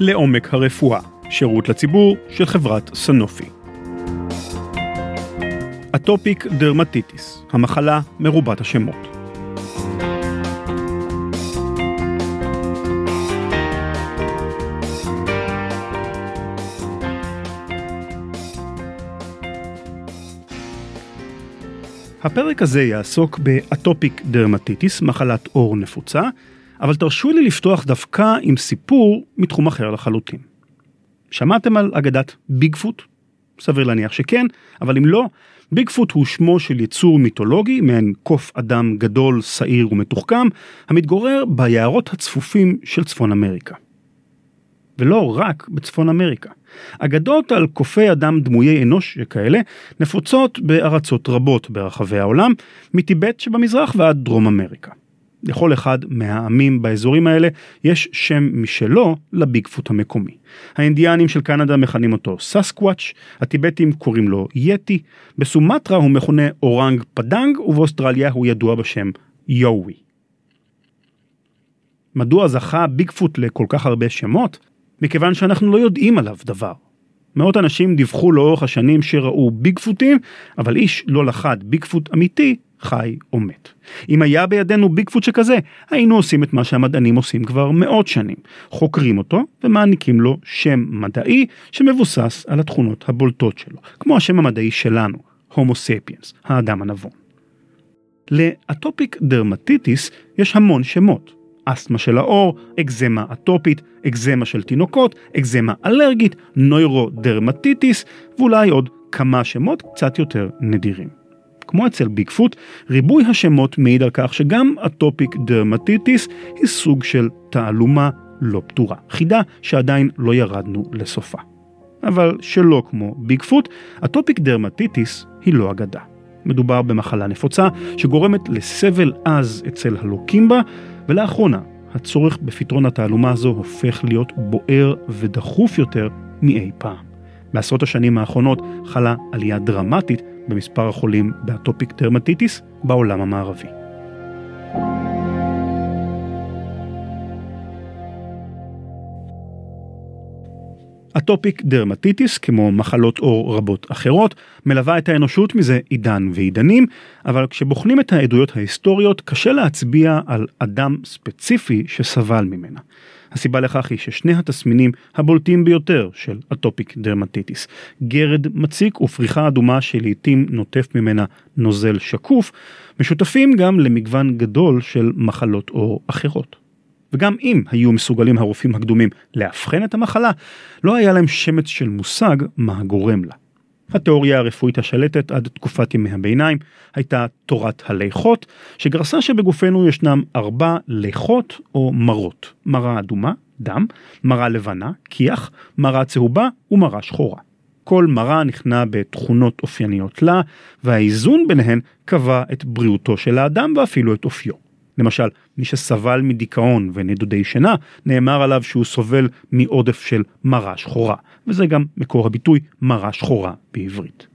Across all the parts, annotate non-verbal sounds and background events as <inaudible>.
לעומק הרפואה, שירות לציבור של חברת סאנופי. atopic dermatitis, המחלה מרובת השמות. הפרק הזה יעסוק ב atopic dermatitis, מחלת עור נפוצה, אבל תרשו לי לפתוח דווקא עם סיפור מתחום אחר לחלוטין. שמעתם על אגדת ביגפוט? סביר להניח שכן, אבל אם לא, ביגפוט הוא שמו של יצור מיתולוגי, מעין קוף אדם גדול, שעיר ומתוחכם, המתגורר ביערות הצפופים של צפון אמריקה. ולא רק בצפון אמריקה. אגדות על קופי אדם דמויי אנוש שכאלה נפוצות בארצות רבות ברחבי העולם, מטיבט שבמזרח ועד דרום אמריקה. לכל אחד מהעמים באזורים האלה יש שם משלו לביגפוט המקומי. האינדיאנים של קנדה מכנים אותו סאסקוואץ', הטיבטים קוראים לו יטי, בסומטרה הוא מכונה אורנג פנדק ובאוסטרליה הוא ידוע בשם יואוי. מדוע זכה ביגפוט לכל כך הרבה שמות? מכיוון שאנחנו לא יודעים עליו דבר. מאות אנשים דיווחו לאורך השנים שראו ביגפוטים, אבל איש לא לחד ביגפוט אמיתי חי או מת. אם היה בידינו ביגפוט שכזה, היינו עושים את מה שהמדענים עושים כבר מאות שנים. חוקרים אותו ומעניקים לו שם מדעי שמבוסס על התכונות הבולטות שלו, כמו השם המדעי שלנו, הומו ספיאנס, האדם הנבון. לאטופיק דרמטיטיס יש המון שמות. אסתמה של העור, אקזמה אטופית, אקזמה של תינוקות, אקזמה אלרגית, נוירודרמטיטיס, ואולי עוד כמה שמות קצת יותר נדירים. כמו אצל ביגפוט, ריבוי השמות מעיד על כך שגם atopic dermatitis היא סוג של תעלומה לא פתורה, חידה שעדיין לא ירדנו לסופה. אבל שלא כמו ביגפוט, atopic dermatitis היא לא אגדה. מדובר במחלה נפוצה שגורמת לסבל עז אצל הלוקים בה, ולאחרונה הצורך בפתרון התעלומה הזו הופך להיות בוער ודחוף יותר מאי פעם. בעשרות השנים האחרונות חלה עלייה דרמטית במספר החולים ב atopic dermatitis בעולם המערבי. atopic dermatitis, כמו מחלות עור רבות אחרות, מלווה את האנושות מזה עידן ועידנים, אבל כשבוחנים את העדויות ההיסטוריות, קשה להצביע על אדם ספציפי שסבל ממנה. הסיבה לכך היא ששני התסמינים הבולטים ביותר של אטופיק דרמטיטיס, גרד מציק ופריחה אדומה שלעיתים נוטף ממנה נוזל שקוף, משותפים גם למגוון גדול של מחלות עור אחרות. וגם אם היו מסוגלים הרופאים הקדומים לאבחן את המחלה, לא היה להם שמץ של מושג מה גורם לה. התיאוריה הרפואית השלטת עד תקופת ימי הביניים הייתה תורת הליכות, שגרסה שבגופנו ישנם ארבע ליכות או מרות, מרה אדומה, דם, מרה לבנה, כיח, מרה צהובה ומרה שחורה. כל מרה נכנע בתכונות אופייניות לה, והאיזון ביניהן קבע את בריאותו של האדם ואפילו את אופיו. למשל, מי שסבל מדיכאון ונדודי שינה, נאמר עליו שהוא סובל מעודף של מרה שחורה, וזה גם מקור הביטוי מרה שחורה בעברית.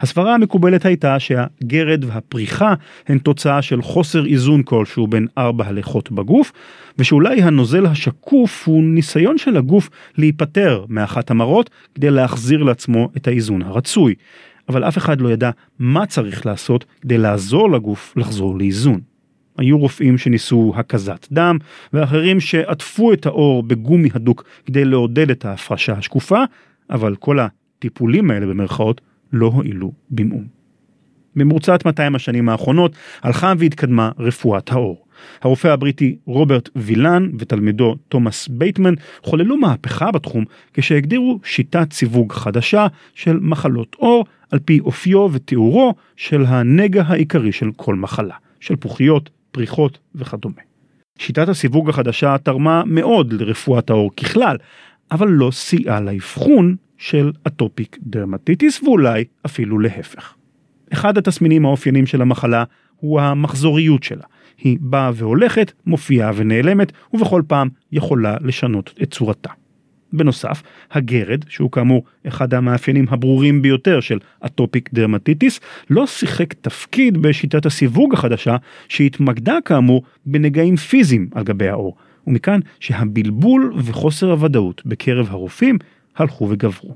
הסברה המקובלת הייתה שהגרד והפריחה הן תוצאה של חוסר איזון כלשהו בין ארבע הלכות בגוף, ושאולי הנוזל השקוף הוא ניסיון של הגוף להיפטר מאחת המרות כדי להחזיר לעצמו את האיזון הרצוי. אבל אף אחד לא ידע מה צריך לעשות כדי לעזור לגוף לחזור לאיזון. היו רופאים שניסו הקזת דם, ואחרים שעטפו את האור בגומי הדוק כדי לעודד את ההפרשה השקופה, אבל כל הטיפולים האלה במרכאות לא הועילו במאום. במרוצת 200 השנים האחרונות הלכה והתקדמה רפואת האור. הרופא הבריטי רוברט וילן ותלמידו תומאס בייטמן חוללו מהפכה בתחום כשהגדירו שיטת סיווג חדשה של מחלות עור על פי אופיו ותיאורו של הנגע העיקרי של כל מחלה, של פוחיות, פריחות וכדומה. שיטת הסיווג החדשה תרמה מאוד לרפואת העור ככלל, אבל לא סייעה לאבחון של אטופיק דרמטיטיס ואולי אפילו להפך. אחד התסמינים האופיינים של המחלה הוא המחזוריות שלה. היא באה והולכת, מופיעה ונעלמת, ובכל פעם יכולה לשנות את צורתה. בנוסף, הגרד, שהוא כאמור אחד המאפיינים הברורים ביותר של אטופיק דרמטיטיס, לא שיחק תפקיד בשיטת הסיווג החדשה שהתמקדה כאמור בנגעים פיזיים על גבי העור. ומכאן שהבלבול וחוסר הוודאות בקרב הרופאים הלכו וגברו.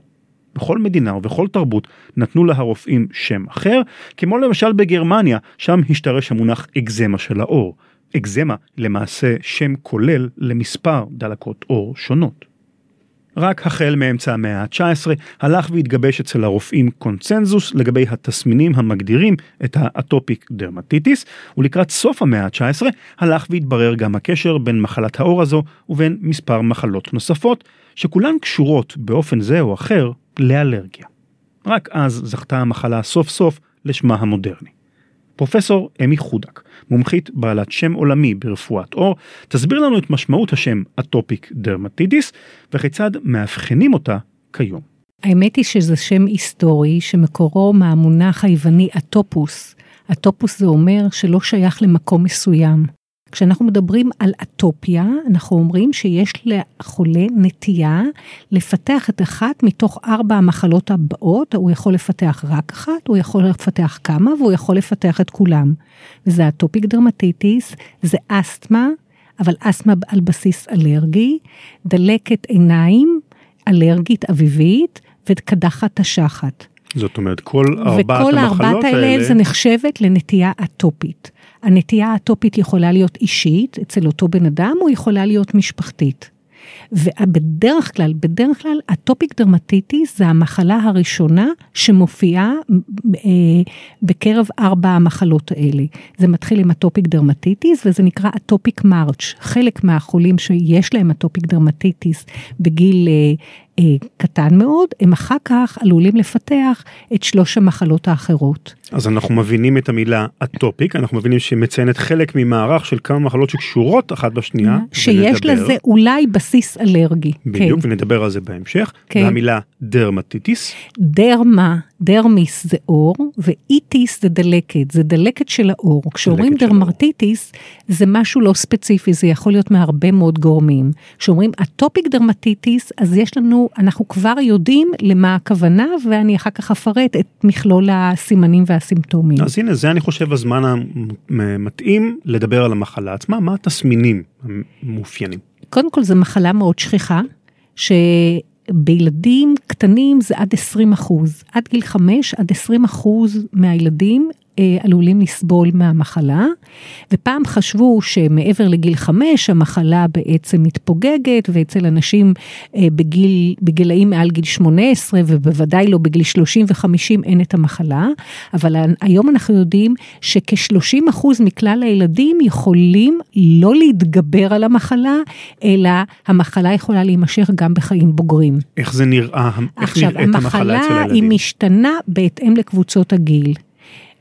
בכל מדינה ובכל תרבות נתנו לה הרופאים שם אחר, כמו למשל בגרמניה, שם השתרש המונח אקזמה של האור. אקזמה למעשה שם כולל למספר דלקות עור שונות. רק החל מאמצע המאה ה-19 הלך והתגבש אצל הרופאים קונצנזוס לגבי התסמינים המגדירים את האטופיק דרמטיטיס, ולקראת סוף המאה ה-19 הלך והתברר גם הקשר בין מחלת העור הזו ובין מספר מחלות נוספות, שכולן קשורות באופן זה או אחר לאלרגיה. רק אז זכתה המחלה סוף סוף לשמה המודרני. פרופסור אמי חודק, מומחית בעלת שם עולמי ברפואת עור, תסביר לנו את משמעות השם אטופיק דרמטידיס וכיצד מאבחנים אותה כיום. האמת היא שזה שם היסטורי שמקורו מהמונח היווני אטופוס. אטופוס זה אומר שלא שייך למקום מסוים. כשאנחנו מדברים על אטופיה, אנחנו אומרים שיש לחולה נטייה לפתח את אחת מתוך ארבע המחלות הבאות, הוא יכול לפתח רק אחת, הוא יכול לפתח כמה, והוא יכול לפתח את כולם. וזה אטופיק דרמטיטיס, זה אסתמה, אבל אסתמה על בסיס אלרגי, דלקת עיניים, אלרגית אביבית, וקדחת תשחת. זאת אומרת, כל ארבעת המחלות האלה... וכל ארבעת האלה זה נחשבת לנטייה אטופית. הנטייה האטופית יכולה להיות אישית אצל אותו בן אדם, או יכולה להיות משפחתית. ובדרך כלל, בדרך כלל, אטופיק דרמטיטיס זה המחלה הראשונה שמופיעה אה, בקרב ארבע המחלות האלה. זה מתחיל עם אטופיק דרמטיטיס וזה נקרא atopic march. חלק מהחולים שיש להם אטופיק דרמטיטיס בגיל אה, קטן מאוד, הם אחר כך עלולים לפתח את שלוש המחלות האחרות. אז אנחנו מבינים את המילה אטופיק, אנחנו מבינים שהיא מציינת חלק ממערך של כמה מחלות שקשורות אחת בשנייה. שיש ונדבר. לזה אולי בסיס אלרגי. בדיוק, כן. ונדבר על זה בהמשך. כן. והמילה דרמטיטיס. דרמה, דרמיס זה עור, ואיטיס זה דלקת, זה דלקת של העור. כשאומרים דרמטיטיס, זה משהו לא ספציפי, זה יכול להיות מהרבה מאוד גורמים. כשאומרים אטופיק דרמטיטיס, אז יש לנו, אנחנו כבר יודעים למה הכוונה, ואני אחר כך אפרט את מכלול הסימנים והסימפטומים. אז הנה, זה אני חושב הזמן המתאים לדבר על המחלה עצמה, מה התסמינים המאופיינים. קודם כל, זו מחלה מאוד שכיחה, ש... בילדים קטנים זה עד 20 אחוז, עד גיל 5 עד 20 אחוז מהילדים עלולים לסבול מהמחלה, ופעם חשבו שמעבר לגיל 5 המחלה בעצם מתפוגגת, ואצל אנשים אה, בגיל, בגילאים מעל גיל 18 ובוודאי לא בגיל 30 ו-50 אין את המחלה, אבל היום אנחנו יודעים שכ-30 אחוז מכלל הילדים יכולים לא להתגבר על המחלה, אלא המחלה יכולה להימשך גם בחיים בוגרים. איך זה נראה? איך עכשיו, נראית המחלה אצל הילדים? עכשיו, המחלה היא משתנה בהתאם לקבוצות הגיל.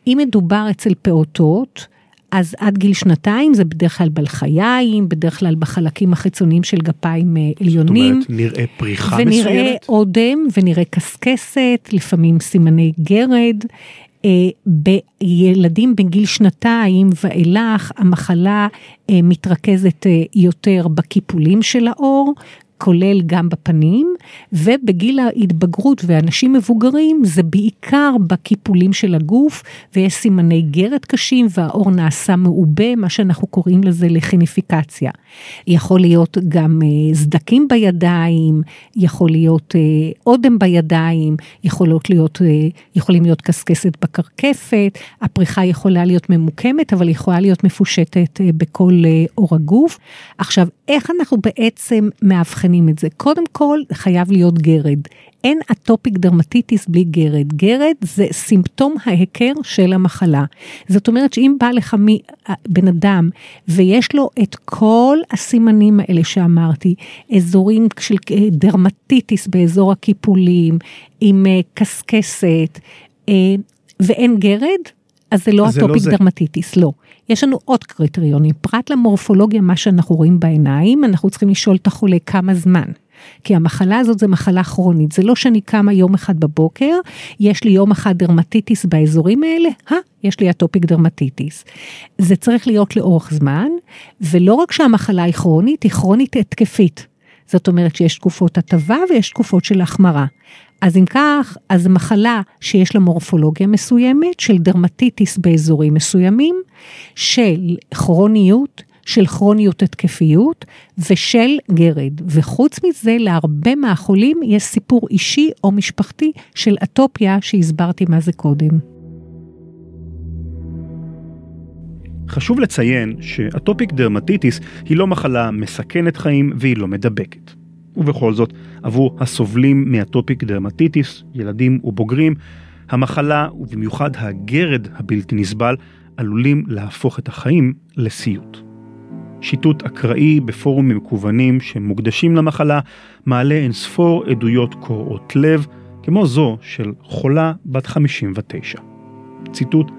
אם מדובר אצל פעוטות, אז עד גיל שנתיים זה בדרך כלל בלחיים, בדרך כלל בחלקים החיצוניים של גפיים אה, עליונים. זאת אומרת, נראה פריחה ונראה מסוימת? ונראה אודם, ונראה קשקשת, לפעמים סימני גרד. אה, בילדים בגיל שנתיים ואילך המחלה אה, מתרכזת יותר בקיפולים של האור, כולל גם בפנים, ובגיל ההתבגרות ואנשים מבוגרים זה בעיקר בקיפולים של הגוף, ויש סימני גרת קשים והעור נעשה מעובה, מה שאנחנו קוראים לזה לכיניפיקציה. יכול להיות גם אה, סדקים בידיים, יכול להיות אה, אודם בידיים, יכולות להיות, אה, יכולים להיות קשקשת בקרקפת, הפריחה יכולה להיות ממוקמת, אבל יכולה להיות מפושטת בכל עור הגוף. עכשיו, איך אנחנו בעצם מאבחנים את זה? קודם כל, חייב להיות גרד. אין אטופיק דרמטיטיס בלי גרד. גרד זה סימפטום ההיכר של המחלה. זאת אומרת שאם בא לך מי, בן אדם ויש לו את כל הסימנים האלה שאמרתי, אזורים של דרמטיטיס באזור הקיפולים, עם אה, אה, ואין גרד, אז זה לא אטופיק לא דרמטיטיס, לא. יש לנו עוד קריטריונים, פרט למורפולוגיה, מה שאנחנו רואים בעיניים, אנחנו צריכים לשאול את החולה כמה זמן. כי המחלה הזאת זה מחלה כרונית, זה לא שאני קמה יום אחד בבוקר, יש לי יום אחד דרמטיטיס באזורים האלה, אה, יש לי אטופיק דרמטיטיס. זה צריך להיות לאורך זמן, ולא רק שהמחלה היא כרונית, היא כרונית התקפית. זאת אומרת שיש תקופות הטבה ויש תקופות של החמרה. אז אם כך, אז מחלה שיש לה מורפולוגיה מסוימת, של דרמטיטיס באזורים מסוימים, של כרוניות, של כרוניות התקפיות ושל גרד. וחוץ מזה, להרבה מהחולים יש סיפור אישי או משפחתי של אטופיה שהסברתי מה זה קודם. חשוב לציין שאטופיק דרמטיטיס היא לא מחלה מסכנת חיים והיא לא מדבקת. ובכל זאת, עבור הסובלים מאטופיק דרמטיטיס, ילדים ובוגרים, המחלה, ובמיוחד הגרד הבלתי נסבל, עלולים להפוך את החיים לסיוט. שיטוט אקראי בפורומים מקוונים שמוקדשים למחלה מעלה אינספור עדויות קורעות לב, כמו זו של חולה בת 59. ציטוט: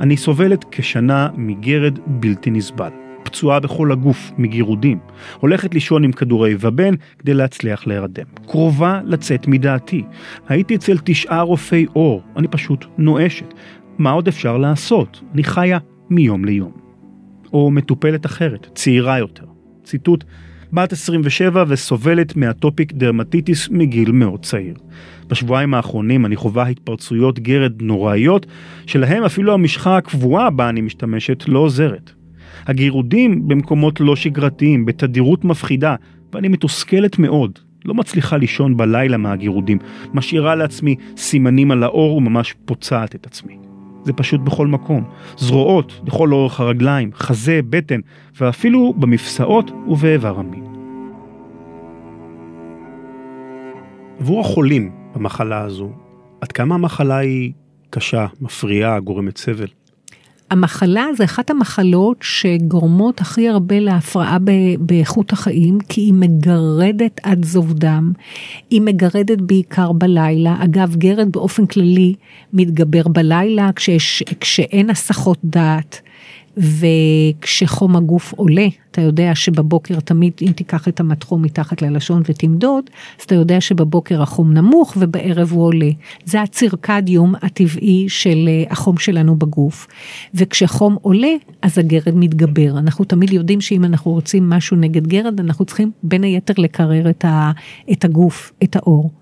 אני סובלת כשנה מגרד בלתי נסבל. פצועה בכל הגוף מגירודים, הולכת לישון עם כדורי ובן כדי להצליח להירדם. קרובה לצאת מדעתי. הייתי אצל תשעה רופאי עור, אני פשוט נואשת. מה עוד אפשר לעשות? אני חיה מיום ליום. או מטופלת אחרת, צעירה יותר. ציטוט, בת 27 וסובלת מאטופיק דרמטיטיס מגיל מאוד צעיר. בשבועיים האחרונים אני חווה התפרצויות גרד נוראיות, שלהם אפילו המשחה הקבועה בה אני משתמשת לא עוזרת. הגירודים במקומות לא שגרתיים, בתדירות מפחידה, ואני מתוסכלת מאוד. לא מצליחה לישון בלילה מהגירודים, משאירה לעצמי סימנים על האור וממש פוצעת את עצמי. זה פשוט בכל מקום. זרועות לכל אורך הרגליים, חזה, בטן, ואפילו במפסעות ובאיבר המין. עבור החולים במחלה הזו, עד כמה המחלה היא קשה, מפריעה, גורמת סבל? המחלה זה אחת המחלות שגורמות הכי הרבה להפרעה באיכות החיים, כי היא מגרדת עד זוב דם, היא מגרדת בעיקר בלילה, אגב גרד באופן כללי מתגבר בלילה כשיש, כשאין הסחות דעת. וכשחום הגוף עולה, אתה יודע שבבוקר תמיד אם תיקח את המטחום מתחת ללשון ותמדוד, אז אתה יודע שבבוקר החום נמוך ובערב הוא עולה. זה הצירקדיום הטבעי של אה, החום שלנו בגוף. וכשחום עולה, אז הגרד מתגבר. אנחנו תמיד יודעים שאם אנחנו רוצים משהו נגד גרד, אנחנו צריכים בין היתר לקרר את הגוף, את האור.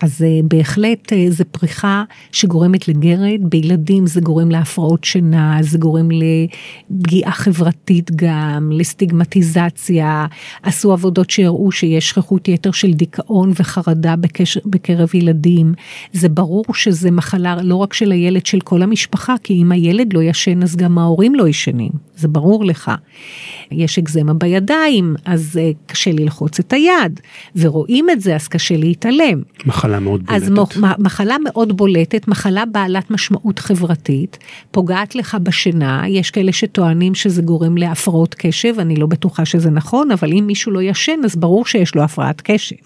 אז אה, בהחלט אה, זה פריחה שגורמת לגרד, בילדים זה גורם להפרעות שינה, זה גורם לפגיעה חברתית גם, לסטיגמטיזציה, עשו עבודות שהראו שיש שכיחות יתר של דיכאון וחרדה בקשר, בקרב ילדים, זה ברור שזה מחלה לא רק של הילד, של כל המשפחה, כי אם הילד לא ישן אז גם ההורים לא ישנים, זה ברור לך. יש אקזמה בידיים, אז אה, קשה ללחוץ את היד, ורואים את זה אז קשה להתעלם. מחלה מחלה מאוד בולטת. אז מחלה מאוד בולטת, מחלה בעלת משמעות חברתית, פוגעת לך בשינה, יש כאלה שטוענים שזה גורם להפרעות קשב, אני לא בטוחה שזה נכון, אבל אם מישהו לא ישן, אז ברור שיש לו הפרעת קשב.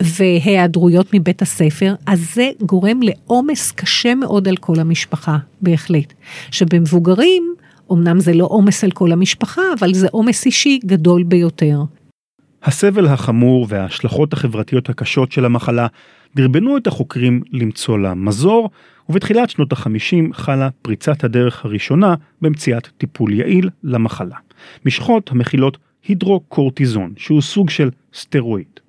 והיעדרויות מבית הספר, אז זה גורם לעומס קשה מאוד על כל המשפחה, בהחלט. שבמבוגרים, אמנם זה לא עומס על כל המשפחה, אבל זה עומס אישי גדול ביותר. הסבל החמור וההשלכות החברתיות הקשות של המחלה דרבנו את החוקרים למצוא לה מזור, ובתחילת שנות החמישים חלה פריצת הדרך הראשונה במציאת טיפול יעיל למחלה. משחות המכילות הידרוקורטיזון, שהוא סוג של סטרואיד.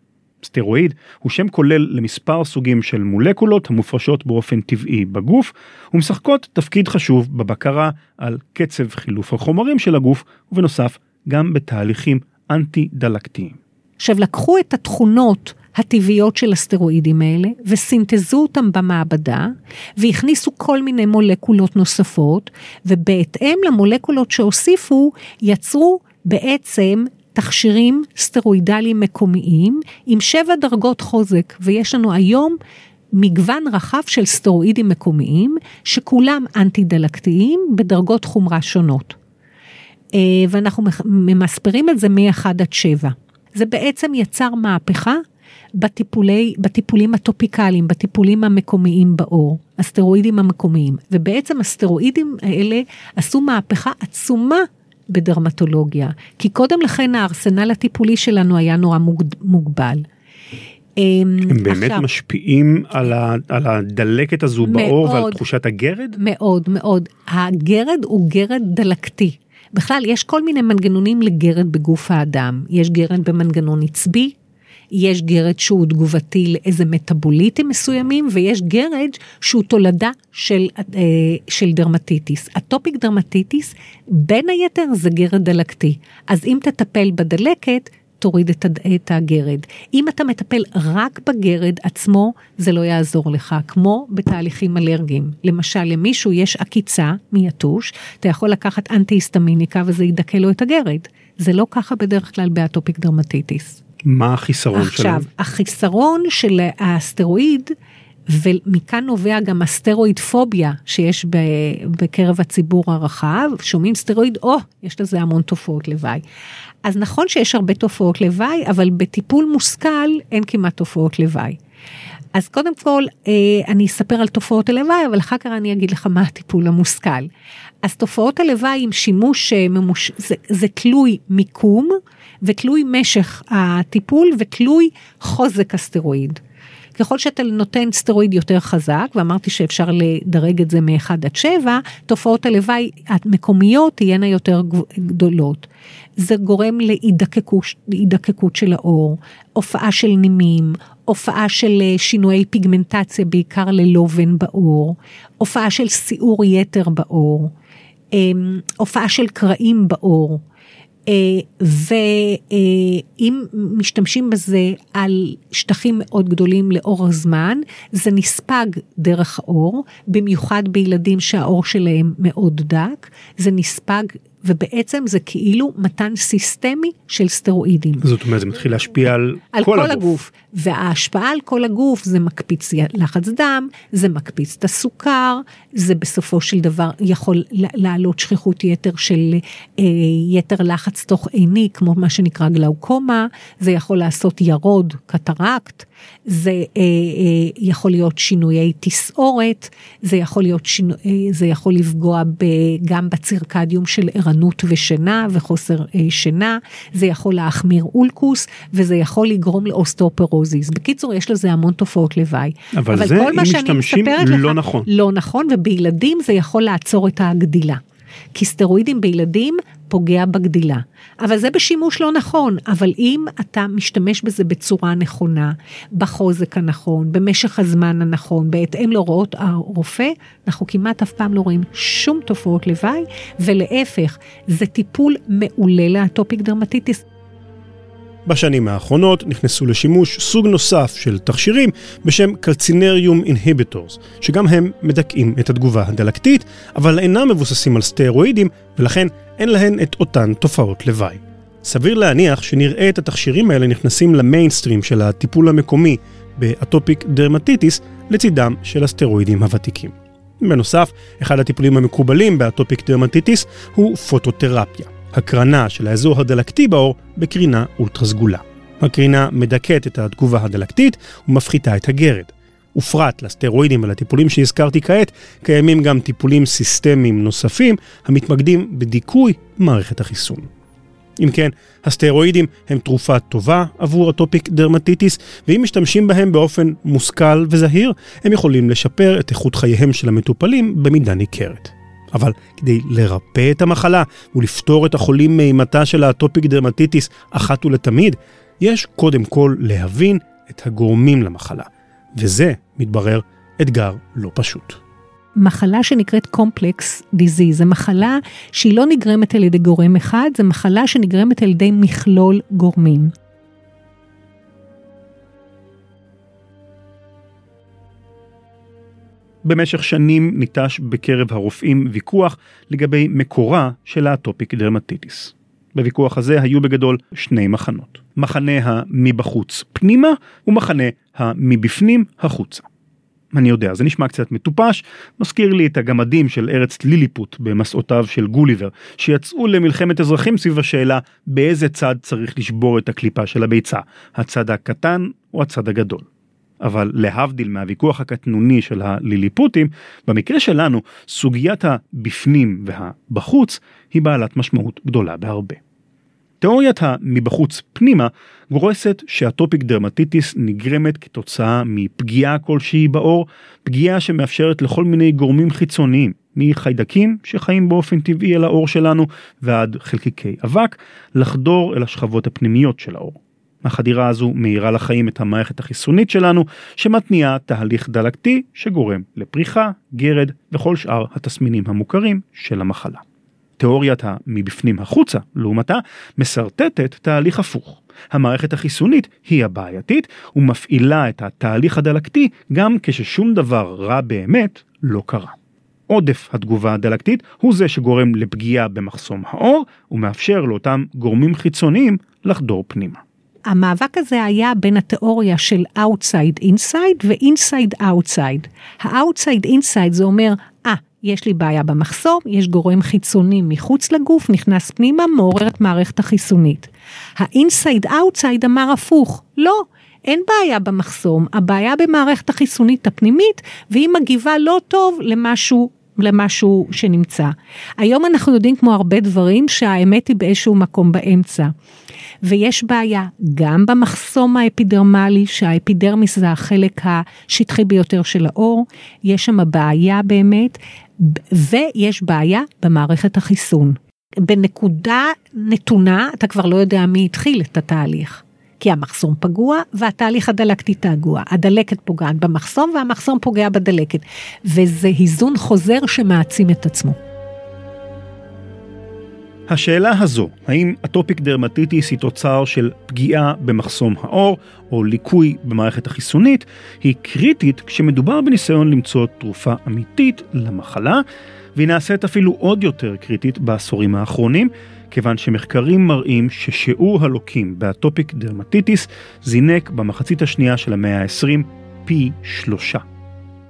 סטרואיד הוא שם כולל למספר סוגים של מולקולות המופרשות באופן טבעי בגוף ומשחקות תפקיד חשוב בבקרה על קצב חילוף החומרים של הגוף ובנוסף גם בתהליכים אנטי דלקתיים. עכשיו לקחו את התכונות הטבעיות של הסטרואידים האלה וסינתזו אותם במעבדה והכניסו כל מיני מולקולות נוספות ובהתאם למולקולות שהוסיפו יצרו בעצם תכשירים סטרואידליים מקומיים עם שבע דרגות חוזק ויש לנו היום מגוון רחב של סטרואידים מקומיים שכולם אנטי דלקתיים בדרגות חומרה שונות. אה, ואנחנו ממספרים את זה מ-1 עד 7. זה בעצם יצר מהפכה בטיפולי, בטיפולים הטופיקליים, בטיפולים המקומיים בעור, הסטרואידים המקומיים, ובעצם הסטרואידים האלה עשו מהפכה עצומה בדרמטולוגיה, כי קודם לכן הארסנל הטיפולי שלנו היה נורא מוגבל. אמ, הם באמת עכשיו, משפיעים על, ה, על הדלקת הזו מאוד, בעור ועל תחושת הגרד? מאוד מאוד. הגרד הוא גרד דלקתי. בכלל, יש כל מיני מנגנונים לגרד בגוף האדם. יש גרד במנגנון עצבי, יש גרד שהוא תגובתי לאיזה מטאבוליטים מסוימים, ויש גרד שהוא תולדה של, אה, של דרמטיטיס. אטופיק דרמטיטיס, בין היתר זה גרד דלקתי. אז אם תטפל בדלקת, תוריד את, את הגרד. אם אתה מטפל רק בגרד עצמו, זה לא יעזור לך, כמו בתהליכים אלרגיים. למשל, למישהו יש עקיצה מיתוש, אתה יכול לקחת אנטי-היסטמיניקה וזה ידכא לו את הגרד. זה לא ככה בדרך כלל באטופיק דרמטיטיס. מה החיסרון עכשיו, שלהם? עכשיו, החיסרון של הסטרואיד, ומכאן נובע גם הסטרואיד פוביה שיש בקרב הציבור הרחב, שומעים סטרואיד, או, oh, יש לזה המון תופעות לוואי. אז נכון שיש הרבה תופעות לוואי, אבל בטיפול מושכל אין כמעט תופעות לוואי. אז קודם כל, אה, אני אספר על תופעות הלוואי, אבל אחר כך אני אגיד לך מה הטיפול המושכל. אז תופעות הלוואי עם שימוש אה, ממוש... זה, זה תלוי מיקום ותלוי משך הטיפול ותלוי חוזק הסטרואיד. ככל שאתה נותן סטרואיד יותר חזק, ואמרתי שאפשר לדרג את זה מ-1 עד 7, תופעות הלוואי המקומיות תהיינה יותר גדולות. זה גורם להידקקות של האור, הופעה של נימים, הופעה של אה, שינויי פיגמנטציה, בעיקר ללובן בעור, הופעה של סיעור יתר בעור, אמ, הופעה של קרעים בעור. אה, ואם משתמשים בזה על שטחים מאוד גדולים לאורך זמן, זה נספג דרך האור, במיוחד בילדים שהאור שלהם מאוד דק, זה נספג ובעצם זה כאילו מתן סיסטמי של סטרואידים. זאת אומרת זה מתחיל להשפיע על, על כל, כל הגוף. הגוף. וההשפעה על כל הגוף זה מקפיץ לחץ דם, זה מקפיץ את הסוכר, זה בסופו של דבר יכול לעלות שכיחות יתר של אה, יתר לחץ תוך עיני, כמו מה שנקרא גלאוקומה, זה יכול לעשות ירוד, קטרקט, זה אה, אה, יכול להיות שינויי תסעורת, זה יכול, להיות שינו, אה, זה יכול לפגוע ב, גם בצירקדיום של ערנות ושינה וחוסר אה, שינה, זה יכול להחמיר אולקוס וזה יכול לגרום לאוסטאופרוזיס. בקיצור, יש לזה המון תופעות לוואי. אבל, אבל זה אם משתמשים לא לך, נכון. לא נכון, ובילדים זה יכול לעצור את הגדילה. כי סטרואידים בילדים פוגע בגדילה. אבל זה בשימוש לא נכון, אבל אם אתה משתמש בזה בצורה נכונה, בחוזק הנכון, במשך הזמן הנכון, בהתאם להוראות הרופא, אנחנו כמעט אף פעם לא רואים שום תופעות לוואי, ולהפך, זה טיפול מעולה לאטופיק דרמטיטיס. בשנים האחרונות נכנסו לשימוש סוג נוסף של תכשירים בשם calcineurin inhibitors, שגם הם מדכאים את התגובה הדלקתית, אבל אינם מבוססים על סטרואידים, ולכן אין להן את אותן תופעות לוואי. סביר להניח שנראה את התכשירים האלה נכנסים למיינסטרים של הטיפול המקומי באטופיק דרמטיטיס לצידם של הסטרואידים הוותיקים. בנוסף, אחד הטיפולים המקובלים באטופיק דרמטיטיס הוא פוטותרפיה. הקרנה של האזור הדלקתי בעור בקרינה אולטרה סגולה. הקרינה מדכאת את התגובה הדלקתית ומפחיתה את הגרד. ופרט לסטרואידים ולטיפולים שהזכרתי כעת, קיימים גם טיפולים סיסטמיים נוספים המתמקדים בדיכוי מערכת החיסון. אם כן, הסטרואידים הם תרופה טובה עבור אטופיק דרמטיטיס, ואם משתמשים בהם באופן מושכל וזהיר, הם יכולים לשפר את איכות חייהם של המטופלים במידה ניכרת. אבל כדי לרפא את המחלה ולפטור את החולים מאימתה של האטופיק דרמטיטיס אחת ולתמיד, יש קודם כל להבין את הגורמים למחלה. וזה, מתברר, אתגר לא פשוט. מחלה שנקראת complex disease, זו מחלה שהיא לא נגרמת על ידי גורם אחד, זו מחלה שנגרמת על ידי מכלול גורמים. במשך שנים ניטש בקרב הרופאים ויכוח לגבי מקורה של האטופיק דרמטיטיס. בוויכוח הזה היו בגדול שני מחנות, מחנה המבחוץ פנימה ומחנה המבפנים החוצה. אני יודע, זה נשמע קצת מטופש, מזכיר לי את הגמדים של ארץ ליליפוט במסעותיו של גוליבר, שיצאו למלחמת אזרחים סביב השאלה באיזה צד צריך לשבור את הקליפה של הביצה, הצד הקטן או הצד הגדול. אבל להבדיל מהוויכוח הקטנוני של הליליפוטים, במקרה שלנו סוגיית הבפנים והבחוץ היא בעלת משמעות גדולה בהרבה. תיאוריית המבחוץ פנימה גורסת שהטופיק דרמטיטיס נגרמת כתוצאה מפגיעה כלשהי בעור, פגיעה שמאפשרת לכל מיני גורמים חיצוניים, מחיידקים שחיים באופן טבעי על העור שלנו ועד חלקיקי אבק, לחדור אל השכבות הפנימיות של העור. החדירה הזו מאירה לחיים את המערכת החיסונית שלנו, שמתניעה תהליך דלקתי שגורם לפריחה, גרד וכל שאר התסמינים המוכרים של המחלה. תיאוריית המבפנים החוצה, לעומתה, משרטטת תהליך הפוך. המערכת החיסונית היא הבעייתית ומפעילה את התהליך הדלקתי גם כששום דבר רע באמת לא קרה. עודף התגובה הדלקתית הוא זה שגורם לפגיעה במחסום העור ומאפשר לאותם גורמים חיצוניים לחדור פנימה. המאבק הזה היה בין התיאוריה של Outside Inside ו-Inside Outside. ה-Outside Inside זה אומר, אה, ah, יש לי בעיה במחסום, יש גורם חיצוני מחוץ לגוף, נכנס פנימה, מעורר את מערכת החיסונית. ה-Inside Outside אמר הפוך, לא, אין בעיה במחסום, הבעיה במערכת החיסונית הפנימית, והיא מגיבה לא טוב למשהו למשהו שנמצא. היום אנחנו יודעים כמו הרבה דברים שהאמת היא באיזשהו מקום באמצע. ויש בעיה גם במחסום האפידרמלי, שהאפידרמיס זה החלק השטחי ביותר של האור, יש שם בעיה באמת, ויש בעיה במערכת החיסון. בנקודה נתונה אתה כבר לא יודע מי התחיל את התהליך. כי המחסום פגוע והתהליך הדלקתי תגוע. הדלקת פוגעת במחסום והמחסום פוגע בדלקת. וזה היזון חוזר שמעצים את עצמו. השאלה הזו, האם אטופיק דרמטיטיס היא תוצר של פגיעה במחסום העור או ליקוי במערכת החיסונית, היא קריטית כשמדובר בניסיון למצוא תרופה אמיתית למחלה, והיא נעשית אפילו עוד יותר קריטית בעשורים האחרונים, כיוון שמחקרים מראים ששיעור הלוקים באטופיק דרמטיטיס זינק במחצית השנייה של המאה ה-20 פי שלושה.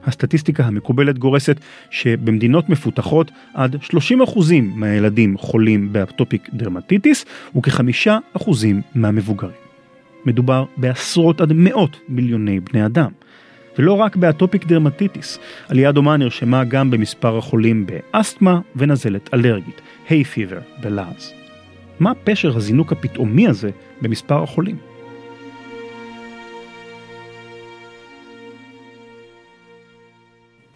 הסטטיסטיקה המקובלת גורסת שבמדינות מפותחות עד 30% מהילדים חולים באטופיק דרמטיטיס וכ-5% מהמבוגרים. מדובר בעשרות עד מאות מיליוני בני אדם. ולא רק באטופיק דרמטיטיס, עלייה דומה נרשמה גם במספר החולים באסתמה ונזלת אלרגית, hay fever בלעז. מה פשר הזינוק הפתאומי הזה במספר החולים?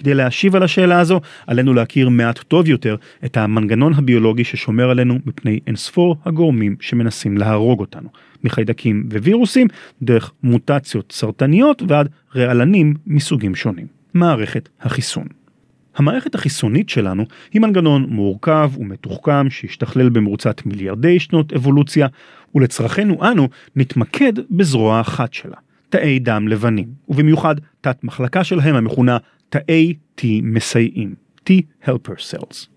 כדי להשיב על השאלה הזו, עלינו להכיר מעט טוב יותר את המנגנון הביולוגי ששומר עלינו מפני אינספור הגורמים שמנסים להרוג אותנו, מחיידקים ווירוסים, דרך מוטציות סרטניות ועד רעלנים מסוגים שונים. מערכת החיסון. המערכת החיסונית שלנו היא מנגנון מורכב ומתוחכם שהשתכלל במרוצת מיליארדי שנות אבולוציה, ולצרכינו אנו נתמקד בזרוע אחת שלה, תאי דם לבנים, ובמיוחד תת מחלקה שלהם המכונה תאי T מסייעים, T-Helper Cells.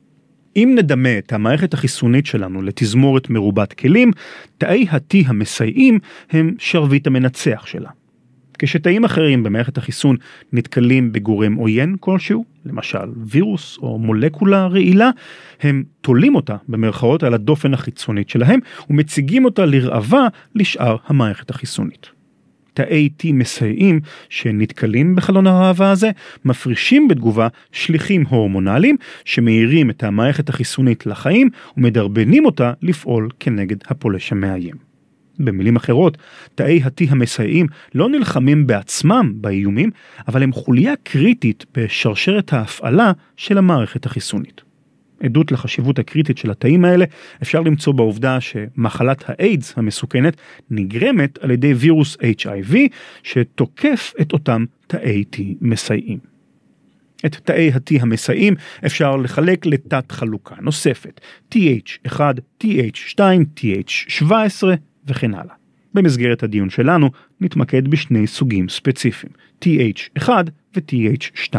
אם נדמה את המערכת החיסונית שלנו לתזמורת מרובת כלים, תאי ה-T המסייעים הם שרביט המנצח שלה. כשתאים אחרים במערכת החיסון נתקלים בגורם עוין כלשהו, למשל וירוס או מולקולה רעילה, הם תולים אותה במרכאות על הדופן החיצונית שלהם ומציגים אותה לרעבה לשאר המערכת החיסונית. תאי T מסייעים שנתקלים בחלון הראווה הזה, מפרישים בתגובה שליחים הורמונליים שמאירים את המערכת החיסונית לחיים ומדרבנים אותה לפעול כנגד הפולש המאיים. במילים אחרות, תאי ה-T המסייעים לא נלחמים בעצמם באיומים, אבל הם חוליה קריטית בשרשרת ההפעלה של המערכת החיסונית. עדות לחשיבות הקריטית של התאים האלה אפשר למצוא בעובדה שמחלת האיידס המסוכנת נגרמת על ידי וירוס HIV שתוקף את אותם תאי T מסייעים. את תאי ה-T המסייעים אפשר לחלק לתת חלוקה נוספת TH1, TH2, TH17 וכן הלאה. במסגרת הדיון שלנו נתמקד בשני סוגים ספציפיים, TH1 ו-TH2.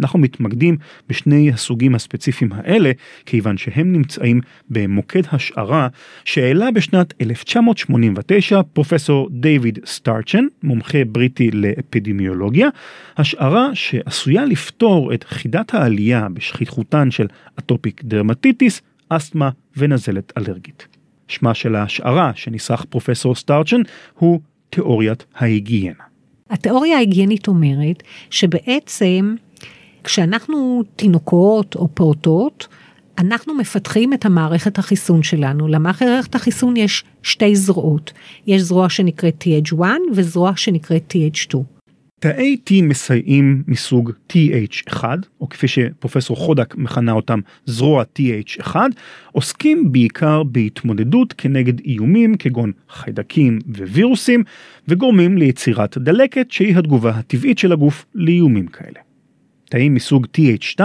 אנחנו מתמקדים בשני הסוגים הספציפיים האלה, כיוון שהם נמצאים במוקד השערה שהעלה בשנת 1989 פרופסור דיוויד סטארצ'ן, מומחה בריטי לאפידמיולוגיה, השערה שעשויה לפתור את חידת העלייה בשכיחותן של atopic dermatitis, אסתמה ונזלת אלרגית. שמה של ההשערה שניסח פרופסור סטארצ'ן הוא תיאוריית ההיגיינה. התיאוריה ההיגיינית אומרת שבעצם כשאנחנו תינוקות או פעוטות, אנחנו מפתחים את המערכת החיסון שלנו. למערכת החיסון יש שתי זרועות. יש זרוע שנקראת TH1 וזרוע שנקראת TH2. תאי T מסייעים מסוג TH1, או כפי שפרופסור חודק מכנה אותם זרוע TH1, עוסקים בעיקר בהתמודדות כנגד איומים כגון חיידקים ווירוסים, וגורמים ליצירת דלקת שהיא התגובה הטבעית של הגוף לאיומים כאלה. תאים מסוג TH2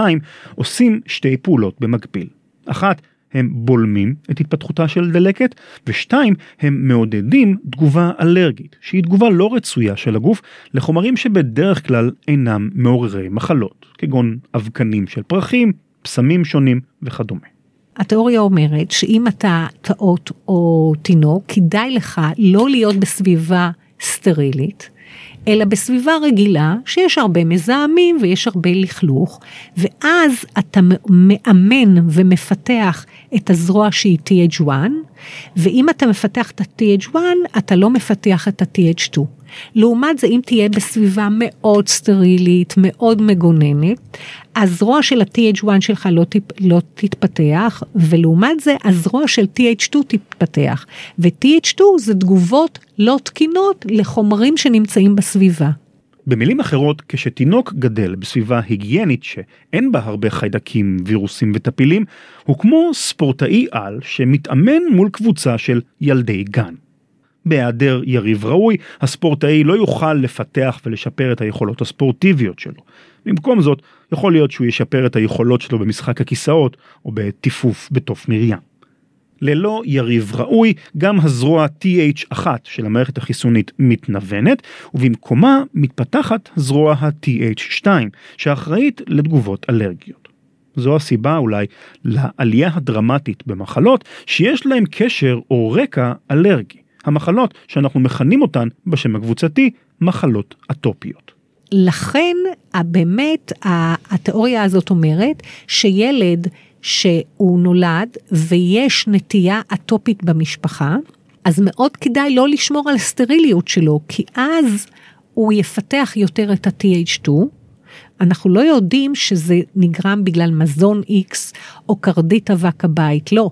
עושים שתי פעולות במקביל. אחת, הם בולמים את התפתחותה של דלקת, ושתיים, הם מעודדים תגובה אלרגית, שהיא תגובה לא רצויה של הגוף לחומרים שבדרך כלל אינם מעוררי מחלות, כגון אבקנים של פרחים, פסמים שונים וכדומה. התיאוריה אומרת שאם אתה טעות או תינוק, כדאי לך לא להיות בסביבה סטרילית, אלא בסביבה רגילה שיש הרבה מזהמים ויש הרבה לכלוך, ואז אתה מאמן ומפתח את הזרוע שהיא TH1, ואם אתה מפתח את ה-TH1, אתה לא מפתח את ה-TH2. לעומת זה, אם תהיה בסביבה מאוד סטרילית, מאוד מגוננת, הזרוע של ה-TH1 שלך לא, טיפ, לא תתפתח, ולעומת זה, הזרוע של TH2 תתפתח. ו-TH2 זה תגובות לא תקינות לחומרים שנמצאים בסביבה. במילים אחרות, כשתינוק גדל בסביבה היגיינית שאין בה הרבה חיידקים, וירוסים וטפילים, הוא כמו ספורטאי על שמתאמן מול קבוצה של ילדי גן. בהיעדר יריב ראוי, הספורטאי לא יוכל לפתח ולשפר את היכולות הספורטיביות שלו. במקום זאת, יכול להיות שהוא ישפר את היכולות שלו במשחק הכיסאות או בטיפוף בתוף מרים. ללא יריב ראוי, גם הזרוע TH1 של המערכת החיסונית מתנוונת, ובמקומה מתפתחת זרוע ה-TH2, שאחראית לתגובות אלרגיות. זו הסיבה אולי לעלייה הדרמטית במחלות שיש להם קשר או רקע אלרגי. המחלות שאנחנו מכנים אותן בשם הקבוצתי מחלות אטופיות. לכן באמת התיאוריה הזאת אומרת שילד שהוא נולד ויש נטייה אטופית במשפחה, אז מאוד כדאי לא לשמור על הסטריליות שלו, כי אז הוא יפתח יותר את ה-TH2. אנחנו לא יודעים שזה נגרם בגלל מזון X או קרדית אבק הבית, לא.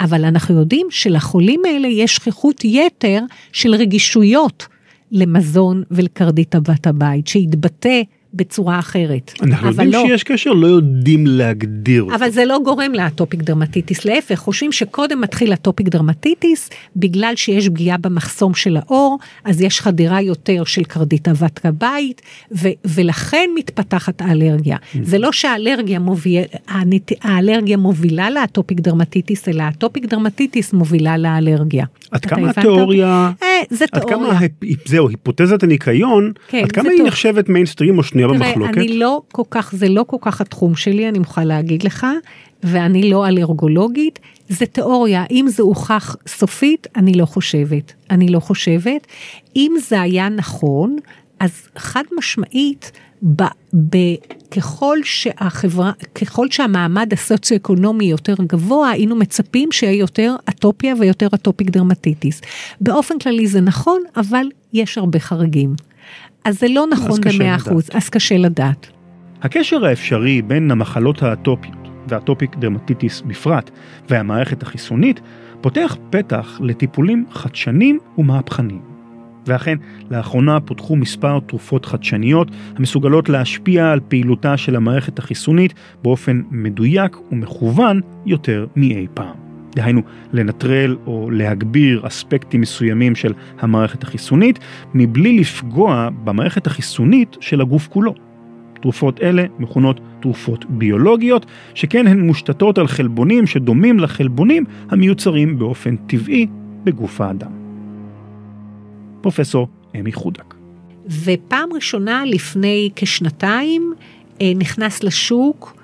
אבל אנחנו יודעים שלחולים האלה יש שכיחות יתר של רגישויות למזון ולקרדית אבק הבית, שהתבטא בצורה אחרת. אנחנו יודעים לא, שיש קשר, לא יודעים להגדיר אותו. אבל זה לא גורם ל atopic dermatitis, להפך, חושבים שקודם מתחיל atopic dermatitis, בגלל שיש פגיעה במחסום של העור, אז יש חדירה יותר של קרדית אבק הבית, ו- ולכן מתפתחת האלרגיה. Mm. זה לא שהאלרגיה מוביל, האלרגיה מובילה ל atopic dermatitis, אלא ה atopic dermatitis מובילה לאלרגיה. עד כמה התיאוריה, אה, זה עד כמה, זהו, היפותזת הניקיון, כן, עד כמה היא. נחשבת מיינסטרים או שנויה במחלוקת? אני לא כל כך, זה לא כל כך התחום שלי, אני מוכרחה להגיד לך, ואני לא אלרגולוגית, זה תיאוריה, אם זה הוכח סופית, אני לא חושבת. אני לא חושבת. אם זה היה נכון, אז חד משמעית, ב, ב, ככל שהחברה, ככל שהמעמד הסוציו-אקונומי יותר גבוה, היינו מצפים שיהיה יותר אטופיה ויותר אטופיק דרמטיטיס. באופן כללי זה נכון, אבל יש הרבה חריגים. אז זה לא נכון במאה אחוז, אז קשה לדעת. הקשר האפשרי בין המחלות האטופיות והטופיק דרמטיטיס בפרט והמערכת החיסונית פותח פתח לטיפולים חדשנים ומהפכניים. ואכן, לאחרונה פותחו מספר תרופות חדשניות המסוגלות להשפיע על פעילותה של המערכת החיסונית באופן מדויק ומכוון יותר מאי פעם. דהיינו, לנטרל או להגביר אספקטים מסוימים של המערכת החיסונית, מבלי לפגוע במערכת החיסונית של הגוף כולו. תרופות אלה מכונות תרופות ביולוגיות, שכן הן מושתתות על חלבונים שדומים לחלבונים המיוצרים באופן טבעי בגוף האדם. פרופסור אמי חודק. ופעם ראשונה לפני כשנתיים אה, נכנס לשוק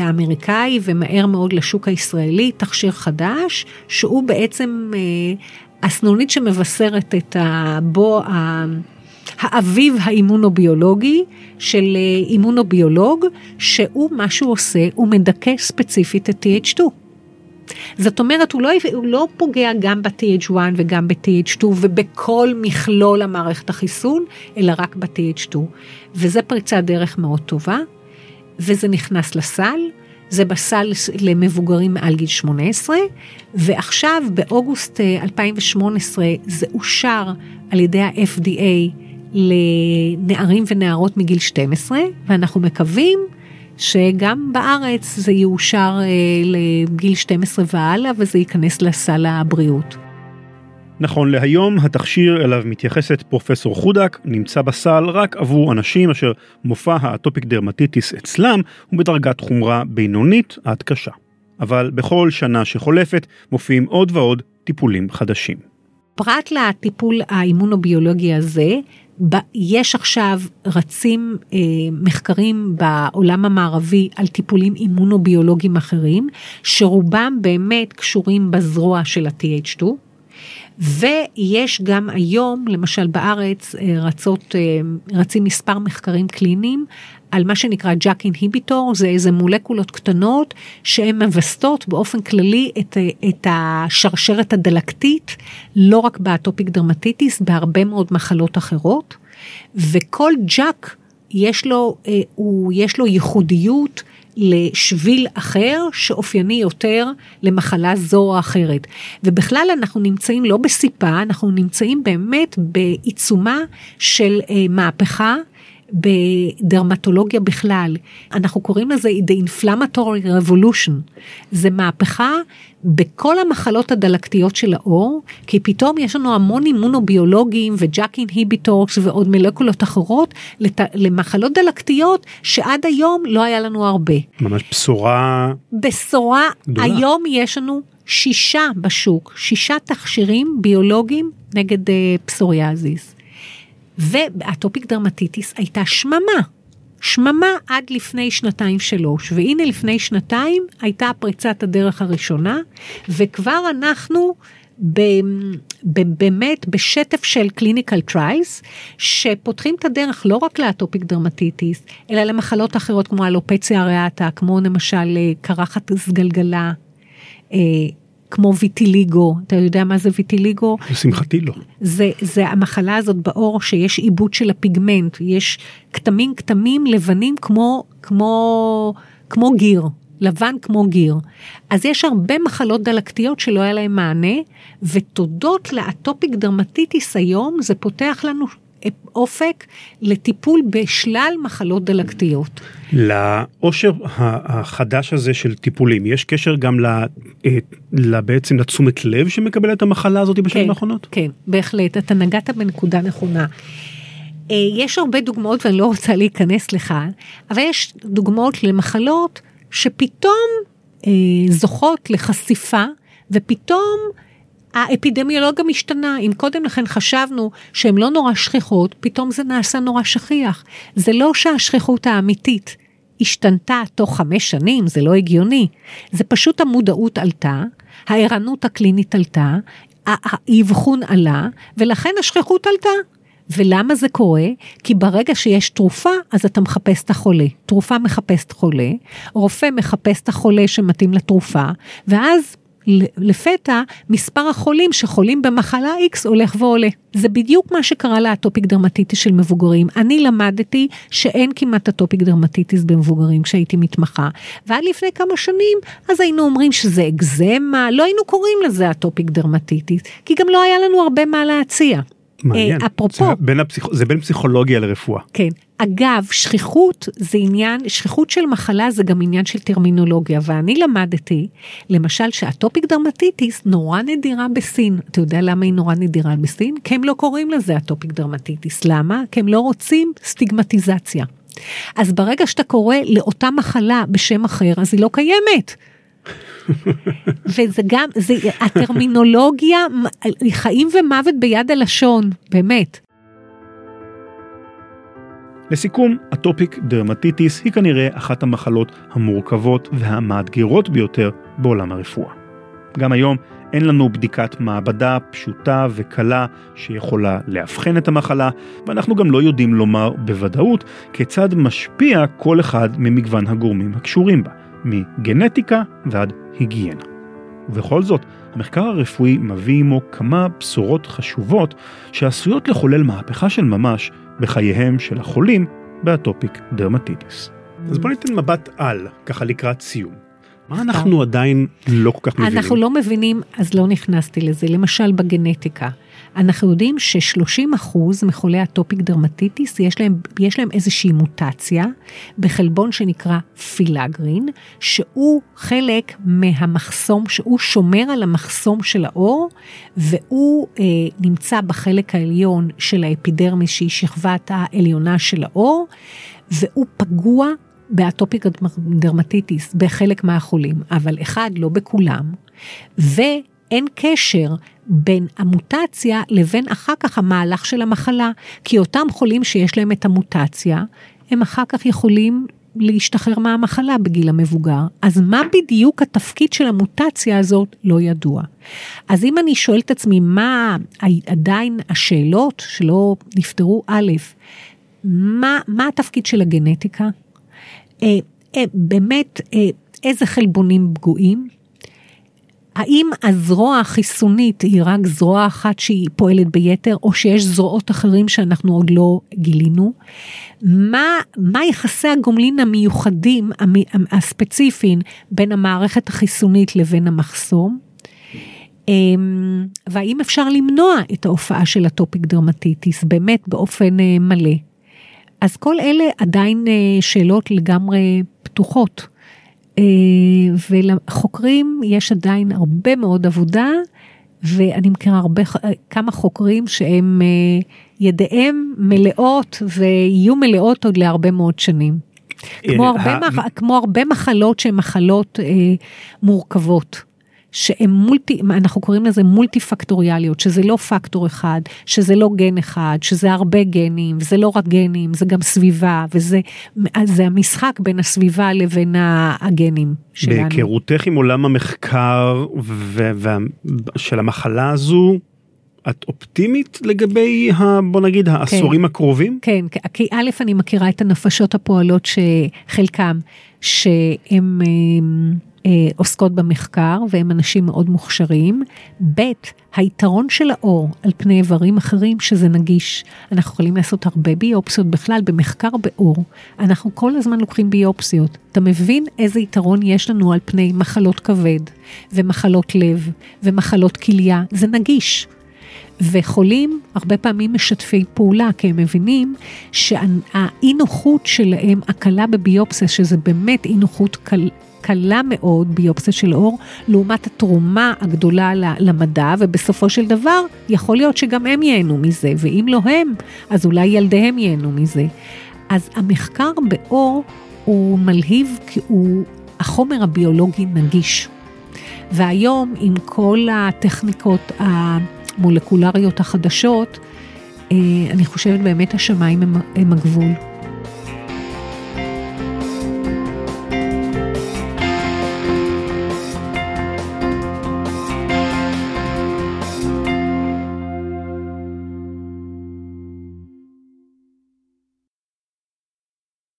האמריקאי ומהר מאוד לשוק הישראלי תכשיר חדש שהוא בעצם אה, הסנונית שמבשרת את הבו, האביב האימונוביולוגי של אימונוביולוג שהוא מה שהוא עושה הוא מדכא ספציפית את TH2. זאת אומרת, הוא לא, הוא לא פוגע גם ב-TH1 וגם ב-TH2 ובכל מכלול המערכת החיסון, אלא רק ב-TH2. וזה פריצת דרך מאוד טובה, וזה נכנס לסל. זה בסל למבוגרים מעל גיל 18, ועכשיו באוגוסט 2018 אה, זה אושר על ידי ה-FDA לנערים ונערות מגיל 12, ואנחנו מקווים שגם בארץ זה יאושר אה, לגיל 12 והלאה וזה ייכנס לסל הבריאות. נכון להיום התכשיר אליו מתייחסת פרופסור חודק נמצא בסל רק עבור אנשים אשר מופע האטופיק דרמטיטיס אצלם הוא בדרגת חומרה בינונית עד קשה. אבל בכל שנה שחולפת מופיעים עוד ועוד טיפולים חדשים. פרט לטיפול האימונוביולוגי הזה, יש עכשיו רצים אה, מחקרים בעולם המערבי על טיפולים אימונוביולוגיים אחרים, שרובם באמת קשורים בזרוע של ה-TH2. ויש גם היום, למשל בארץ, אה, רצות, אה, רצים מספר מחקרים קליניים על מה שנקרא JAK inhibitor, זה איזה מולקולות קטנות שהן מווסתות באופן כללי את, את השרשרת הדלקתית, לא רק ב atopic dermatitis, בהרבה מאוד מחלות אחרות, וכל JAK יש לו, אה, יש לו ייחודיות לשביל אחר שאופייני יותר למחלה זו או אחרת. ובכלל אנחנו נמצאים לא בסיפה, אנחנו נמצאים באמת בעיצומה של אה, מהפכה. בדרמטולוגיה בכלל. אנחנו קוראים לזה The Inflammatory Revolution. זה מהפכה בכל המחלות הדלקתיות של האור, כי פתאום יש לנו המון אימונוביולוגים וג'אק אינהיביטורס ועוד מולקולות אחרות לת... למחלות דלקתיות שעד היום לא היה לנו הרבה. ממש בשורה... בשורה, גדולה. היום יש לנו שישה בשוק, שישה תכשירים ביולוגיים נגד uh, פסוריאזיס. והטופיק דרמטיטיס הייתה שממה. שממה עד לפני שנתיים שלוש, והנה לפני שנתיים הייתה פריצת הדרך הראשונה, וכבר אנחנו ב, ב, באמת בשטף של clinical trials, שפותחים את הדרך לא רק ל atopic dermatitis, אלא למחלות אחרות כמו alopecia areata, כמו למשל אה, קרחת סגלגלה. כמו ויטיליגו, אתה יודע מה זה ויטיליגו? לשמחתי לא. זה, זה המחלה הזאת בעור שיש איבוד של הפיגמנט, יש כתמים כתמים לבנים כמו, כמו, כמו גיר, לבן כמו גיר. אז יש הרבה מחלות דלקתיות שלא היה להם מענה, ותודות לאטופיק דרמטיטיס היום זה פותח לנו אופק לטיפול בשלל מחלות דלקתיות. לאושר החדש הזה של טיפולים יש קשר גם אה, בעצם לתשומת לב שמקבלת המחלה הזאת בשנים כן, האחרונות? כן, בהחלט, אתה נגעת בנקודה נכונה. אה, יש הרבה דוגמאות ואני לא רוצה להיכנס לכאן, אבל יש דוגמאות למחלות שפתאום אה, זוכות לחשיפה ופתאום האפידמיולוגיה משתנה, אם קודם לכן חשבנו שהן לא נורא שכיחות, פתאום זה נעשה נורא שכיח. זה לא שהשכיחות האמיתית השתנתה תוך חמש שנים, זה לא הגיוני. זה פשוט המודעות עלתה, הערנות הקלינית עלתה, האבחון עלה, ולכן השכיחות עלתה. ולמה זה קורה? כי ברגע שיש תרופה, אז אתה מחפש את החולה. תרופה מחפשת חולה, רופא מחפש את החולה שמתאים לתרופה, ואז לפתע מספר החולים שחולים במחלה X הולך ועולה. זה בדיוק מה שקרה ל atopic dermatitis של מבוגרים. אני למדתי שאין כמעט atopic dermatitis במבוגרים כשהייתי מתמחה. ועד לפני כמה שנים, אז היינו אומרים שזה אקזמה, לא היינו קוראים לזה atopic dermatitis, כי גם לא היה לנו הרבה מה להציע. מעניין. אה, אפרופו. זה בין, הפסיכ... זה בין פסיכולוגיה לרפואה. כן. אגב, שכיחות זה עניין, שכיחות של מחלה זה גם עניין של טרמינולוגיה, ואני למדתי, למשל ש atopic dermatitis נורא נדירה בסין. אתה יודע למה היא נורא נדירה בסין? כי הם לא קוראים לזה atopic dermatitis. למה? כי הם לא רוצים סטיגמטיזציה. אז ברגע שאתה קורא לאותה מחלה בשם אחר, אז היא לא קיימת. <laughs> וזה גם, זה, הטרמינולוגיה, חיים ומוות ביד הלשון, באמת. לסיכום, אטופיק דרמטיטיס היא כנראה אחת המחלות המורכבות והמאתגרות ביותר בעולם הרפואה. גם היום אין לנו בדיקת מעבדה פשוטה וקלה שיכולה לאבחן את המחלה, ואנחנו גם לא יודעים לומר בוודאות כיצד משפיע כל אחד ממגוון הגורמים הקשורים בה, מגנטיקה ועד היגיינה. ובכל זאת, המחקר הרפואי מביא עמו כמה בשורות חשובות שעשויות לחולל מהפכה של ממש בחייהם של החולים ב atopic dermatitis. אז בוא ניתן מבט על, ככה לקראת סיום. מה אנחנו עדיין לא כל כך מבינים? אנחנו לא מבינים, אז לא נכנסתי לזה. למשל בגנטיקה. אנחנו יודעים ש-30% מחולי atopic dermatitis יש להם, יש להם איזושהי מוטציה בחלבון שנקרא פילגרין, שהוא חלק מהמחסום, שהוא שומר על המחסום של האור, והוא אה, נמצא בחלק העליון של האפידרמיס שהיא שכבת העליונה של האור, והוא פגוע באטופיק דרמטיטיס בחלק מהחולים, אבל אחד, לא בכולם, ואין קשר בין המוטציה לבין אחר כך המהלך של המחלה, כי אותם חולים שיש להם את המוטציה, הם אחר כך יכולים להשתחרר מהמחלה בגיל המבוגר. אז מה בדיוק התפקיד של המוטציה הזאת לא ידוע. אז אם אני שואלת את עצמי מה עדיין השאלות שלא נפתרו, א', מה, מה התפקיד של הגנטיקה? אה, אה, באמת, אה, איזה חלבונים פגועים? האם הזרוע החיסונית היא רק זרוע אחת שהיא פועלת ביתר, או שיש זרועות אחרים שאנחנו עוד לא גילינו? מה, מה יחסי הגומלין המיוחדים, הספציפיים, בין המערכת החיסונית לבין המחסום? אמ, והאם אפשר למנוע את ההופעה של הטופיק דרמטיטיס באמת באופן מלא? אז כל אלה עדיין אה, שאלות לגמרי פתוחות. אה, ולחוקרים יש עדיין הרבה מאוד עבודה, ואני מכירה הרבה, אה, כמה חוקרים שהם ידיהם מלאות ויהיו מלאות עוד להרבה מאוד שנים. כמו הרבה, מח, כמו הרבה מחלות שהן מחלות אה, מורכבות. שהן מולטי, אנחנו קוראים לזה מולטי פקטוריאליות, שזה לא פקטור אחד, שזה לא גן אחד, שזה הרבה גנים, זה לא רק גנים, זה גם סביבה, וזה זה המשחק בין הסביבה לבין הגנים שלנו. בהיכרותך עם עולם המחקר ו- ו- של המחלה הזו, את אופטימית לגבי, ה, בוא נגיד, העשורים כן, הקרובים? כן, כי א', אני מכירה את הנפשות הפועלות שחלקם, שהם... אה, עוסקות במחקר והם אנשים מאוד מוכשרים. ב', היתרון של האור על פני איברים אחרים שזה נגיש. אנחנו יכולים לעשות הרבה ביופסיות בכלל במחקר באור. אנחנו כל הזמן לוקחים ביופסיות. אתה מבין איזה יתרון יש לנו על פני מחלות כבד ומחלות לב ומחלות כליה? זה נגיש. וחולים הרבה פעמים משתפי פעולה, כי הם מבינים שהאי נוחות שלהם, הקלה בביופסיה, שזה באמת אי נוחות קל, קלה מאוד ביופסיה של אור, לעומת התרומה הגדולה למדע, ובסופו של דבר יכול להיות שגם הם ייהנו מזה, ואם לא הם, אז אולי ילדיהם ייהנו מזה. אז המחקר באור הוא מלהיב כי הוא החומר הביולוגי נגיש. והיום עם כל הטכניקות המולקולריות החדשות, אה, אני חושבת באמת השמיים הם, הם הגבול.